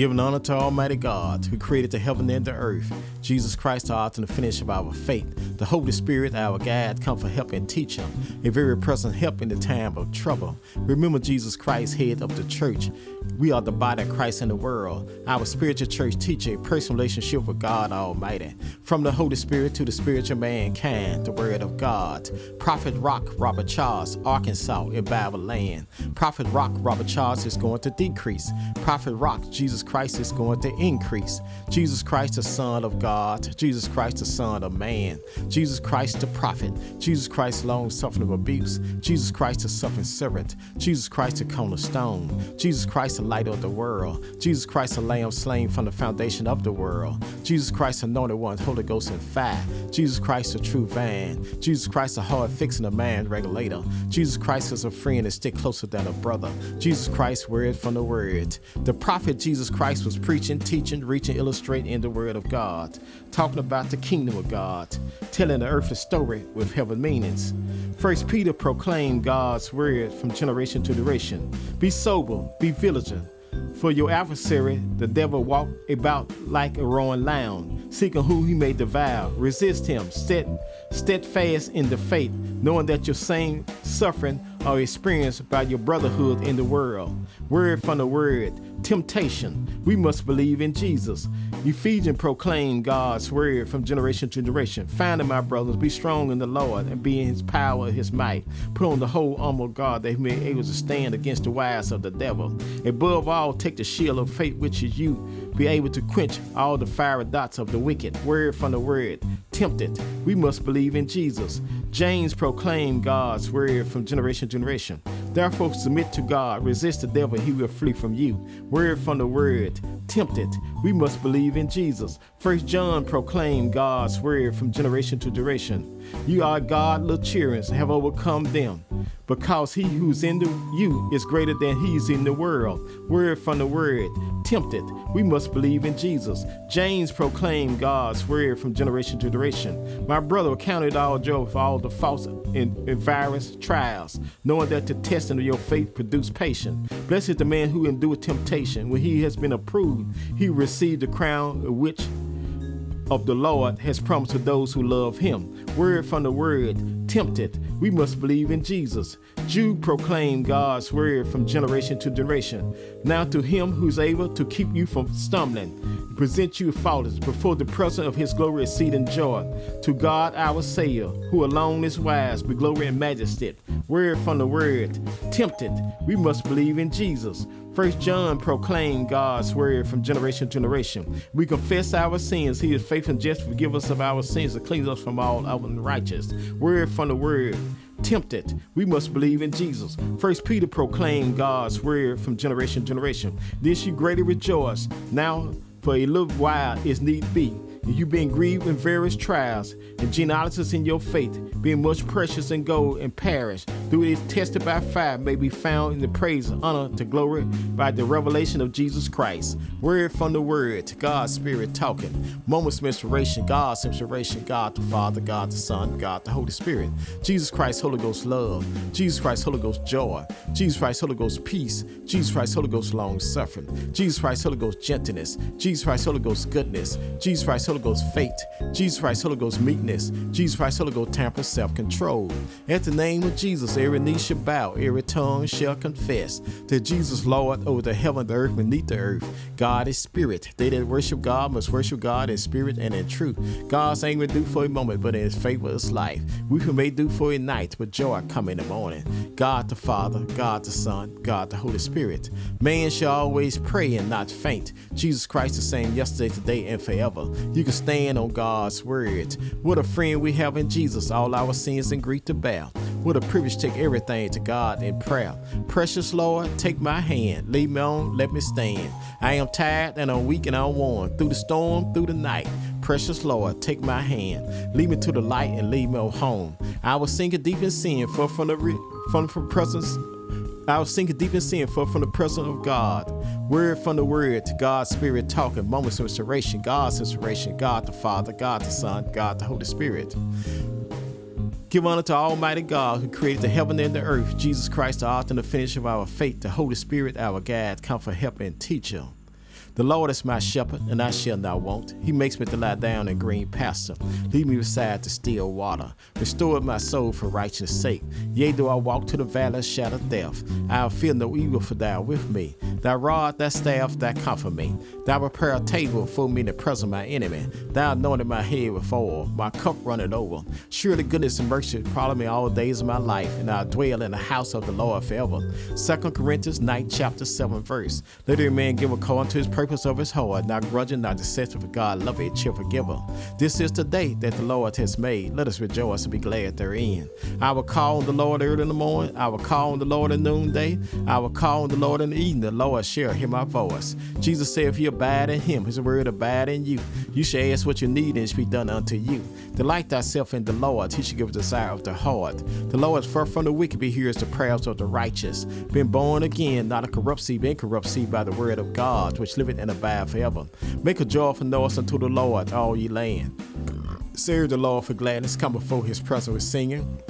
Giving honor to Almighty God, who created the heaven and the earth, Jesus Christ, the author and the finish of our faith, the Holy Spirit, our guide, come for help and teacher, a very present help in the time of trouble. Remember Jesus Christ, head of the church. We are the body of Christ in the world. Our spiritual church teacher, a personal relationship with God Almighty. From the Holy Spirit to the spiritual mankind, the Word of God. Prophet Rock Robert Charles, Arkansas, in Bible land. Prophet Rock Robert Charles is going to decrease. Prophet Rock Jesus Christ is going to increase. Jesus Christ, the Son of God. Jesus Christ, the Son of Man. Jesus Christ, the prophet. Jesus Christ, long suffering of abuse. Jesus Christ, the suffering servant. Jesus Christ, the cornerstone. Jesus Christ, the light of the world. Jesus Christ, the lamb slain from the foundation of the world. Jesus Christ, the anointed one, Holy Ghost and fire. Jesus Christ, the true vine. Jesus Christ, the hard fixing a man regulator. Jesus Christ is a friend that stick closer than a brother. Jesus Christ, word from the word. The prophet Jesus Christ was preaching, teaching, reaching, illustrating in the word of God, talking about the kingdom of God, telling the earthly story with heaven meanings. First Peter proclaimed God's word from generation to generation. Be sober, be vigilant. For your adversary, the devil, walk about like a roaring lion, seeking who he may devour. Resist him, stead, steadfast in the faith, knowing that your same suffering are experienced by your brotherhood in the world. Word from the word, temptation. We must believe in Jesus. Ephesians proclaim God's word from generation to generation. Finally, my brothers, be strong in the Lord and be in his power his might. Put on the whole armor of God that he may be able to stand against the wiles of the devil. Above all, take the shield of faith, which is you, be able to quench all the fiery dots of the wicked. Word from the word, tempted. We must believe in Jesus. James proclaimed God's word from generation to generation. Therefore, submit to God, resist the devil, he will flee from you. Word from the word, tempted. We must believe in Jesus. First John proclaimed God's word from generation to generation. You are God, little children, have overcome them. Because he who's in the, you is greater than he's in the world. Word from the word, tempted. We must believe in Jesus. James proclaimed God's word from generation to generation. My brother counted all joy for all the false and, and various trials, knowing that the testing of your faith produce patience. Blessed is the man who endureth temptation. When he has been approved, he received the crown which of the Lord has promised to those who love him. Word from the word, tempted. We must believe in Jesus. Jude proclaimed God's word from generation to generation. Now to him who's able to keep you from stumbling, present you faultless before the presence of his glory exceeding joy. To God our Savior, who alone is wise, be glory and majesty. Word from the word, tempted. We must believe in Jesus. First John proclaimed God's word from generation to generation. We confess our sins. He is faithful and just to forgive us of our sins and cleanse us from all unrighteous. Word from the word. Tempted, we must believe in Jesus. First Peter proclaimed God's word from generation to generation. This you greatly rejoice. Now, for a little while, is need be. You being grieved in various trials, and genealogies in your faith, being much precious in gold and perish, through it is tested by fire, may be found in the praise, honor, to glory by the revelation of Jesus Christ. Word from the word, to God's Spirit talking. Moments of inspiration, God's inspiration, God the Father, God the Son, God the Holy Spirit. Jesus Christ, Holy Ghost love. Jesus Christ, Holy Ghost joy. Jesus Christ, Holy Ghost peace. Jesus Christ, Holy Ghost long suffering. Jesus Christ, Holy Ghost gentleness. Jesus Christ, Holy Ghost goodness. Jesus Christ, Holy Ghost faith. Jesus Christ, Holy Ghost meekness. Jesus Christ, Holy Ghost temper, self control. At the name of Jesus, every knee shall bow, every tongue shall confess that Jesus, Lord, over the heaven, the earth, beneath the earth. God is spirit. They that worship God must worship God in spirit and in truth. God's anger do for a moment, but in his favor is life. We who may do for a night, but joy come in the morning. God the Father, God the Son, God the Holy Spirit. Man shall always pray and not faint. Jesus Christ the same yesterday, today, and forever. You can stand on God's word. What a friend we have in Jesus, all our sins and grief to bear. What a privilege to take everything to God in prayer. Precious Lord, take my hand, lead me on, let me stand. I am tired and I'm weak and I'm worn. Through the storm, through the night. Precious Lord, take my hand, lead me to the light and lead me home. I was sinking deep in sin, for from the re- from the presence. I was sinking deep in sin, for from the presence of God. Word from the word to God's Spirit talking, moments of inspiration, God's inspiration, God the Father, God the Son, God the Holy Spirit. Give honor to Almighty God who created the heaven and the earth, Jesus Christ, the author and the finisher of our faith, the Holy Spirit, our guide, comfort, help, and teacher. The Lord is my shepherd, and I shall not want. He makes me to lie down in green pasture. Lead me beside the still water. Restore my soul for righteousness' sake. Yea, though I walk to the valley of shadow death, I'll fear no evil, for thou with me. Thy rod, thy staff, that comfort me. Thou prepare a table for me in the presence of my enemy. Thou anointed my head with oil. My cup runneth over. Surely goodness and mercy follow me all the days of my life, and I'll dwell in the house of the Lord forever. 2 Corinthians 9, chapter 7, verse. Let every man give according to his purpose of his heart, not grudging, not deceptive, for God love a cheerful giver. This is the day that the Lord has made. Let us rejoice and be glad therein. I will call on the Lord early in the morning. I will call on the Lord at noonday. I will call on the Lord in the evening. The Lord shall hear my voice. Jesus said, if you abide in him, his word abide in you. You shall ask what you need, and it shall be done unto you. Delight thyself in the Lord. He shall give a desire of the heart. The Lord is far from the wicked, but hears the prayers of the righteous. Been born again, not a corrupt seed, but incorrupt seed by the word of God, which liveth and abide forever. Make a joyful noise unto the Lord, all ye land. Serve the Lord for gladness. Come before his presence with singing.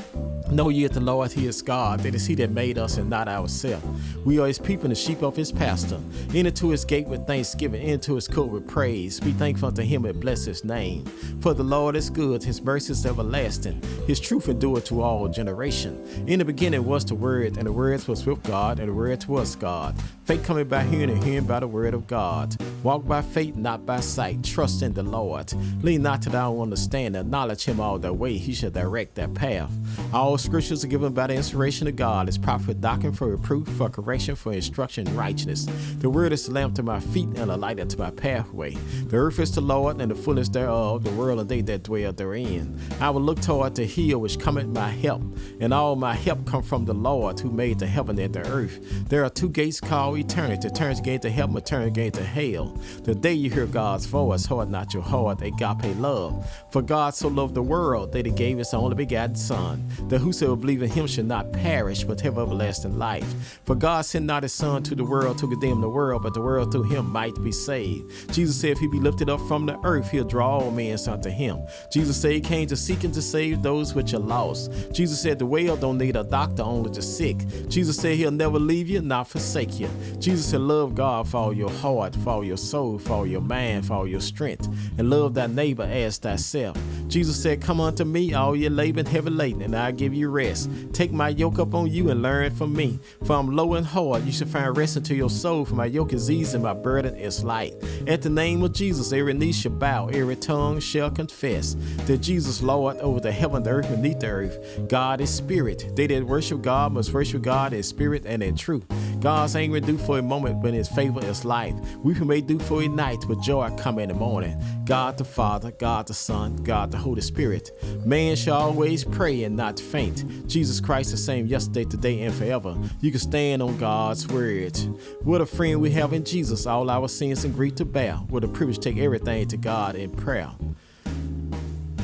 Know ye that the Lord, He is God, that is He that made us and not ourselves. We are His people and the sheep of His pasture. Enter to His gate with thanksgiving, into His court with praise. Be thankful unto Him and bless His name. For the Lord is good, His mercy is everlasting, His truth endureth to all generation. In the beginning was the Word, and the Word was with God, and the Word was God. Faith coming by hearing, and hearing by the Word of God. Walk by faith, not by sight. Trust in the Lord. Lean not to thy own understanding. Acknowledge Him all the way. He shall direct that path. All scriptures are given by the inspiration of God. It's profit doctrine for reproof, for correction, for instruction in righteousness. The word is a lamp to my feet and a light unto my pathway. The earth is the Lord and the fullness thereof, the world and they that dwell therein. I will look toward the hill which cometh my help, and all my help come from the Lord who made the heaven and the earth. There are two gates called eternity. Turns gate to heaven, turn gate to hell. The day you hear God's voice, hold not your heart, agape love. For God so loved the world that he gave his only begotten Son, that whosoever believe in him shall not perish, but have everlasting life. For God sent not his Son to the world to condemn the world, but the world through him might be saved. Jesus said, if he be lifted up from the earth, he'll draw all men unto him. Jesus said he came to seek and to save those which are lost. Jesus said the well don't need a doctor, only the sick. Jesus said he'll never leave you, not forsake you. Jesus said, love God for all your heart, for all your soul, for all your mind, for all your strength, and love thy neighbor as thyself. Jesus said, Come unto me, all ye labor and heavy laden, and I'll give you rest. Take my yoke up on you and learn from me. For I'm low and hard, you shall find rest unto your soul, for my yoke is easy and my burden is light. At the name of Jesus, every knee shall bow, every tongue shall confess that Jesus Lord over the heaven, the earth, beneath the earth. God is spirit. They that worship God must worship God in spirit and in truth. God's anger do for a moment, but his favor is life. Weeping may do for a night, but joy come in the morning. God the Father, God the Son, God the Holy Spirit. Man shall always pray and not faint. Jesus Christ the same yesterday, today, and forever. You can stand on God's word. What a friend we have in Jesus, all our sins and grief to bear. What a privilege to take everything to God in prayer.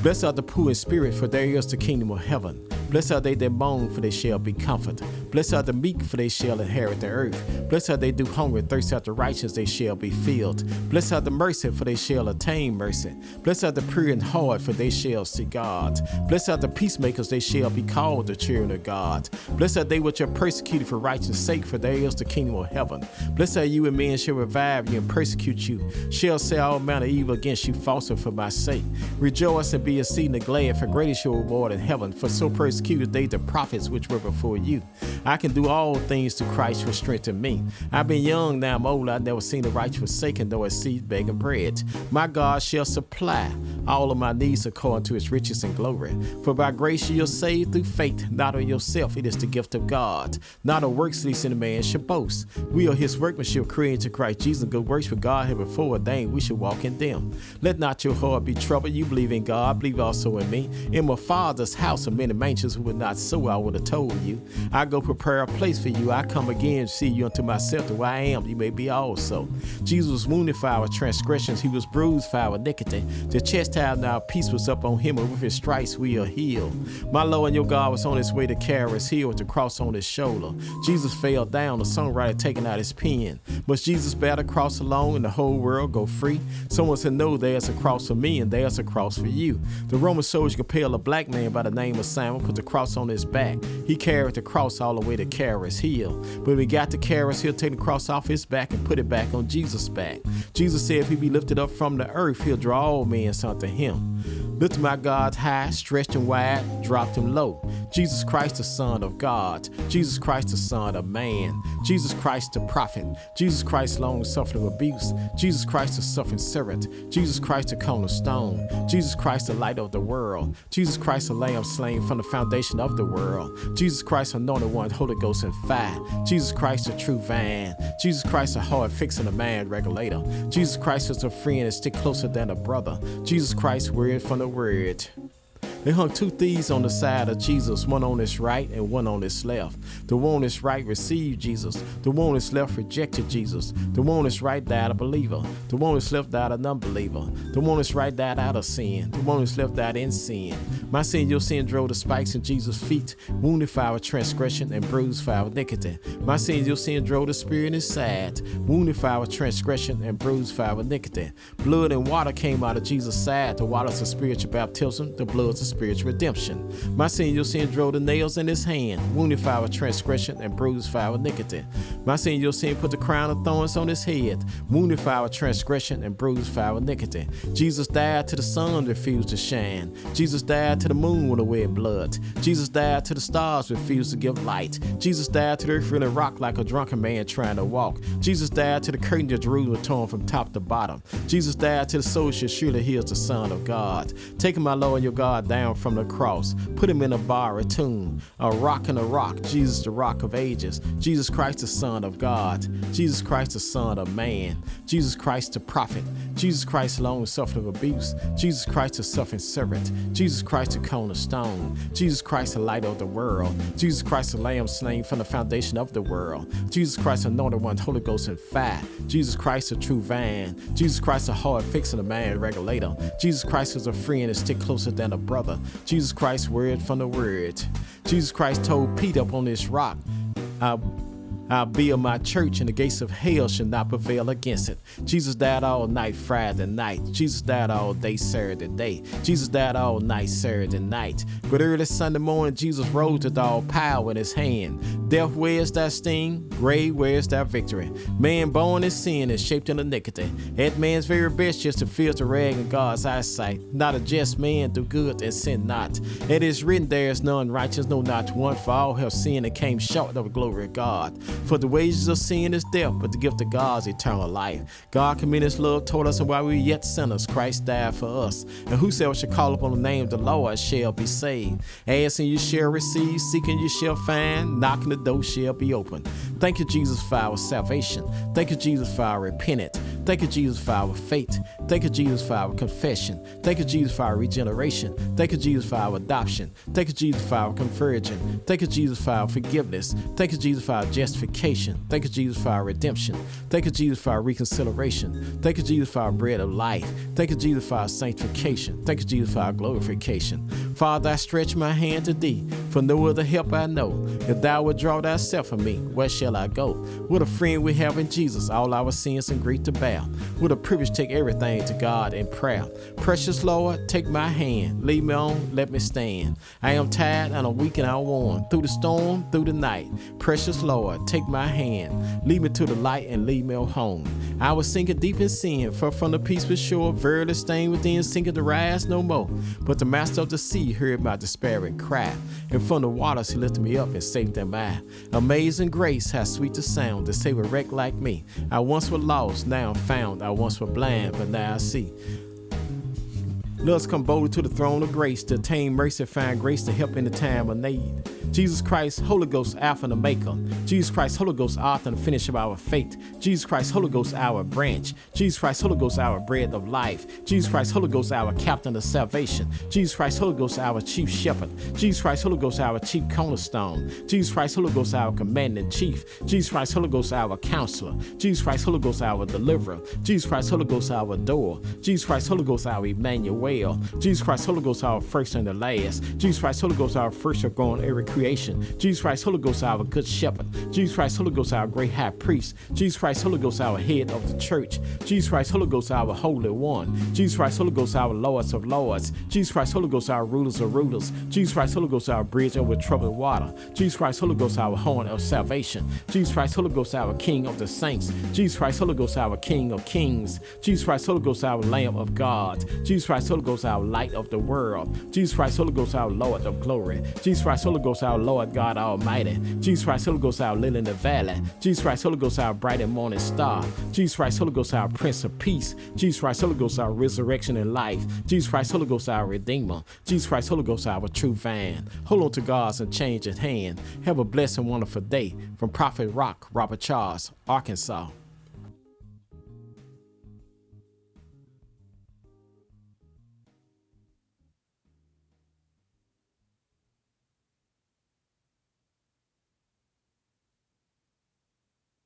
Blessed are the poor in spirit, for there is the kingdom of heaven. Blessed are they that mourn, for they shall be comforted. Blessed are the meek, for they shall inherit the earth. Blessed are they do hunger thirst after righteousness, they shall be filled. Blessed are the mercy, for they shall attain mercy. Blessed are the pure in heart, for they shall see God. Blessed are the peacemakers, they shall be called the children of God. Blessed are they which are persecuted for righteousness' sake, for there is the kingdom of heaven. Blessed are you, and men shall revive you and persecute you, shall say all manner of evil against you falsely for my sake. Rejoice and be exceeding glad, for great is your reward in heaven. For so persecuted they the prophets which were before you. I can do all things to Christ who strengthen me. I've been young, now I'm old. I've never seen the righteous forsaken, though I see begging bread. My God shall supply all of my needs according to his riches and glory. For by grace you're saved through faith, not of yourself. It is the gift of God, not of works, least in a man should boast. We are his workmanship, created to Christ Jesus. Good works for God have before ordained. We should walk in them. Let not your heart be troubled. You believe in God, believe also in me. In my Father's house are many mansions who would not so, I would have told you. I go prepare a place for you. I come again, see you unto myself, that where I am, you may be also. Jesus was wounded for our transgressions, he was bruised for our iniquity. The chastisement of our peace was up on him, and with his stripes we are healed. My Lord and your God was on his way to carry his heel with the cross on his shoulder. Jesus fell down, the songwriter taking out his pen. Must Jesus bear the cross alone and the whole world go free? Someone said, No, there's a cross for me, and there's a cross for you. The Roman soldier compelled a black man by the name of Simon, the cross on his back. He carried the cross all the way to Caris Hill. But we got to Caris Hill, take the cross off his back and put it back on Jesus' back. Jesus said if he be lifted up from the earth, he'll draw all men unto him. Lifted my God high, stretched him wide, dropped him low. Jesus Christ, the Son of God. Jesus Christ, the Son of Man. Jesus Christ, the prophet. Jesus Christ, long suffering abuse. Jesus Christ, the suffering servant. Jesus Christ, the cornerstone. Jesus Christ, the light of the world. Jesus Christ, the lamb slain from the foundation of the world. Jesus Christ, anointed one, Holy Ghost and fire. Jesus Christ, the true vine. Jesus Christ, a hard fixing a man regulator. Jesus Christ is a friend and stick closer than a brother. Jesus Christ, word from the word. They hung two thieves on the side of Jesus, one on his right and one on his left. The one on his right received Jesus. The one on his left rejected Jesus. The one on his right died a believer. The one on his left died an unbeliever. The one on his right died out of sin. The one on his left died in sin. My sin, your sin drove the spikes in Jesus' feet, wounded for our transgression and bruised for our iniquity. My sin, your sin drove the spear in his side, wounded for our transgression and bruised for our iniquity. Blood and water came out of Jesus' side. The water's a spiritual baptism, the blood's a spiritual redemption. My sin, your sin drove the nails in his hand, wounded for our transgression and bruised for our iniquity. My sin, your sin put the crown of thorns on his head, wounded for our transgression and bruised for our iniquity. Jesus died to the sun refused to shine. Jesus died to the moon went away in blood. Jesus died to the stars refused to give light. Jesus died to the earth really rocked like a drunken man trying to walk. Jesus died to the curtain of Jerusalem torn from top to bottom. Jesus died to the soul should surely hear the Son of God. Taking my Lord your God down from the cross. Put him in a bar, a tomb, a rock and a rock. Jesus, the rock of ages. Jesus Christ, the Son of God. Jesus Christ, the Son of man. Jesus Christ, the prophet. Jesus Christ, long suffering abuse. Jesus Christ, the suffering servant. Jesus Christ, the cornerstone. Jesus Christ, the light of the world. Jesus Christ, the lamb slain from the foundation of the world. Jesus Christ, the anointed one, Holy Ghost and fire. Jesus Christ, the true vine. Jesus Christ, the hard fixing a man regulator. Jesus Christ is a friend and stick closer than a brother. Jesus Christ, word from the word. Jesus Christ told Peter up on this rock, I I'll build my church, and the gates of hell shall not prevail against it. Jesus died all night, Friday night. Jesus died all day, Saturday day. Jesus died all night, Saturday night. But early Sunday morning, Jesus rose with all power in his hand. Death, where's that sting? Grave, where's that victory? Man born in sin is shaped in iniquity. At man's very best just to filter rag in God's eyesight. Not a just man do good and sin not. It is written, there is none righteous, no not one, for all have sinned and came short of the glory of God. For the wages of sin is death, but the gift of God is eternal life. God commended his love toward us, and while we were yet sinners, Christ died for us. And whosoever shall call upon the name of the Lord shall be saved. Asking you shall receive, seeking you shall find, knocking the door shall be open. Thank you, Jesus, for our salvation. Thank you, Jesus, for our repentance. Thank you, Jesus, for our faith. Thank you, Jesus, for our confession. Thank you, Jesus, for our regeneration. Thank you, Jesus, for our adoption. Thank you, Jesus, for our conversion. Thank you, Jesus, for our forgiveness. Thank you, Jesus, for our justification. Thank you, Jesus, for our redemption. Thank you, Jesus, for our reconciliation. Thank you, Jesus, for our bread of life. Thank you, Jesus, for our sanctification. Thank you, Jesus, for our glorification. Father, I stretch my hand to thee, for no other help I know. If thou would draw thyself from me, where shall I go? What a friend we have in Jesus, all our sins and grief to bear. What a privilege take everything to God in prayer. Precious Lord, take my hand, lead me on, let me stand. I am tired and I'm weak and I'm worn. Through the storm, through the night. Precious Lord, take my hand, lead me to the light and lead me home. I was sinking deep in sin, far from the peace peaceful shore, verily stained within, sinking to rise no more. But the master of the sea heard my despairing cry, and from the waters he lifted me up and saved them I. Amazing grace, how sweet the sound to save a wreck like me. I once was lost, now I'm found. I once was blind, but now I see. Let come boldly to the throne of grace to attain mercy, and find grace to help in the time of need. Jesus Christ, Holy Ghost, Alpha and Omega. Jesus Christ, Holy Ghost, author and finish of our faith. Jesus Christ, Holy Ghost, our branch. Jesus Christ, Holy Ghost, our bread of life. Jesus Christ, Holy Ghost, our captain of salvation. Jesus Christ, Holy Ghost, our chief shepherd. Jesus Christ, Holy Ghost, our chief cornerstone. Jesus Christ, Holy Ghost, our commanding chief. Jesus Christ, Holy Ghost, our counselor. Jesus Christ, Holy Ghost, our deliverer. Jesus Christ, Holy Ghost, our door. Jesus Christ, Holy Ghost, our Emmanuel. Jesus Christ, Holy Ghost, our first and the last. Jesus Christ, Holy Ghost, our first of going every creation. Jesus Christ, Holy Ghost, our good shepherd. Jesus Christ, Holy Ghost, our great high priest. Jesus Christ, Holy Ghost, our head of the church. Jesus Christ, Holy Ghost, our holy one. Jesus Christ, Holy Ghost, our lords of lords. Jesus Christ, Holy Ghost, our rulers of rulers. Jesus Christ, Holy Ghost, our bridge over troubled water. Jesus Christ, Holy Ghost, our horn of salvation. Jesus Christ, Holy Ghost, our King of the saints. Jesus Christ, Holy Ghost, our King of kings. Jesus Christ, Holy Ghost, our Lamb of God. Jesus Christ, Holy Ghost, our light of the world. Jesus Christ, Holy Ghost, our Lord of glory. Jesus Christ, Holy Ghost, our Lord God Almighty. Jesus Christ, Holy Ghost, our lily in the valley. Jesus Christ, Holy Ghost, our bright and morning star. Jesus Christ, Holy Ghost, our Prince of Peace. Jesus Christ, Holy Ghost, our resurrection and life. Jesus Christ, Holy Ghost, our Redeemer. Jesus Christ, Holy Ghost, our true van. Hold on to God's unchanging hand. Have a blessed and wonderful day. From Prophet Rock, Robert Charles, Arkansas.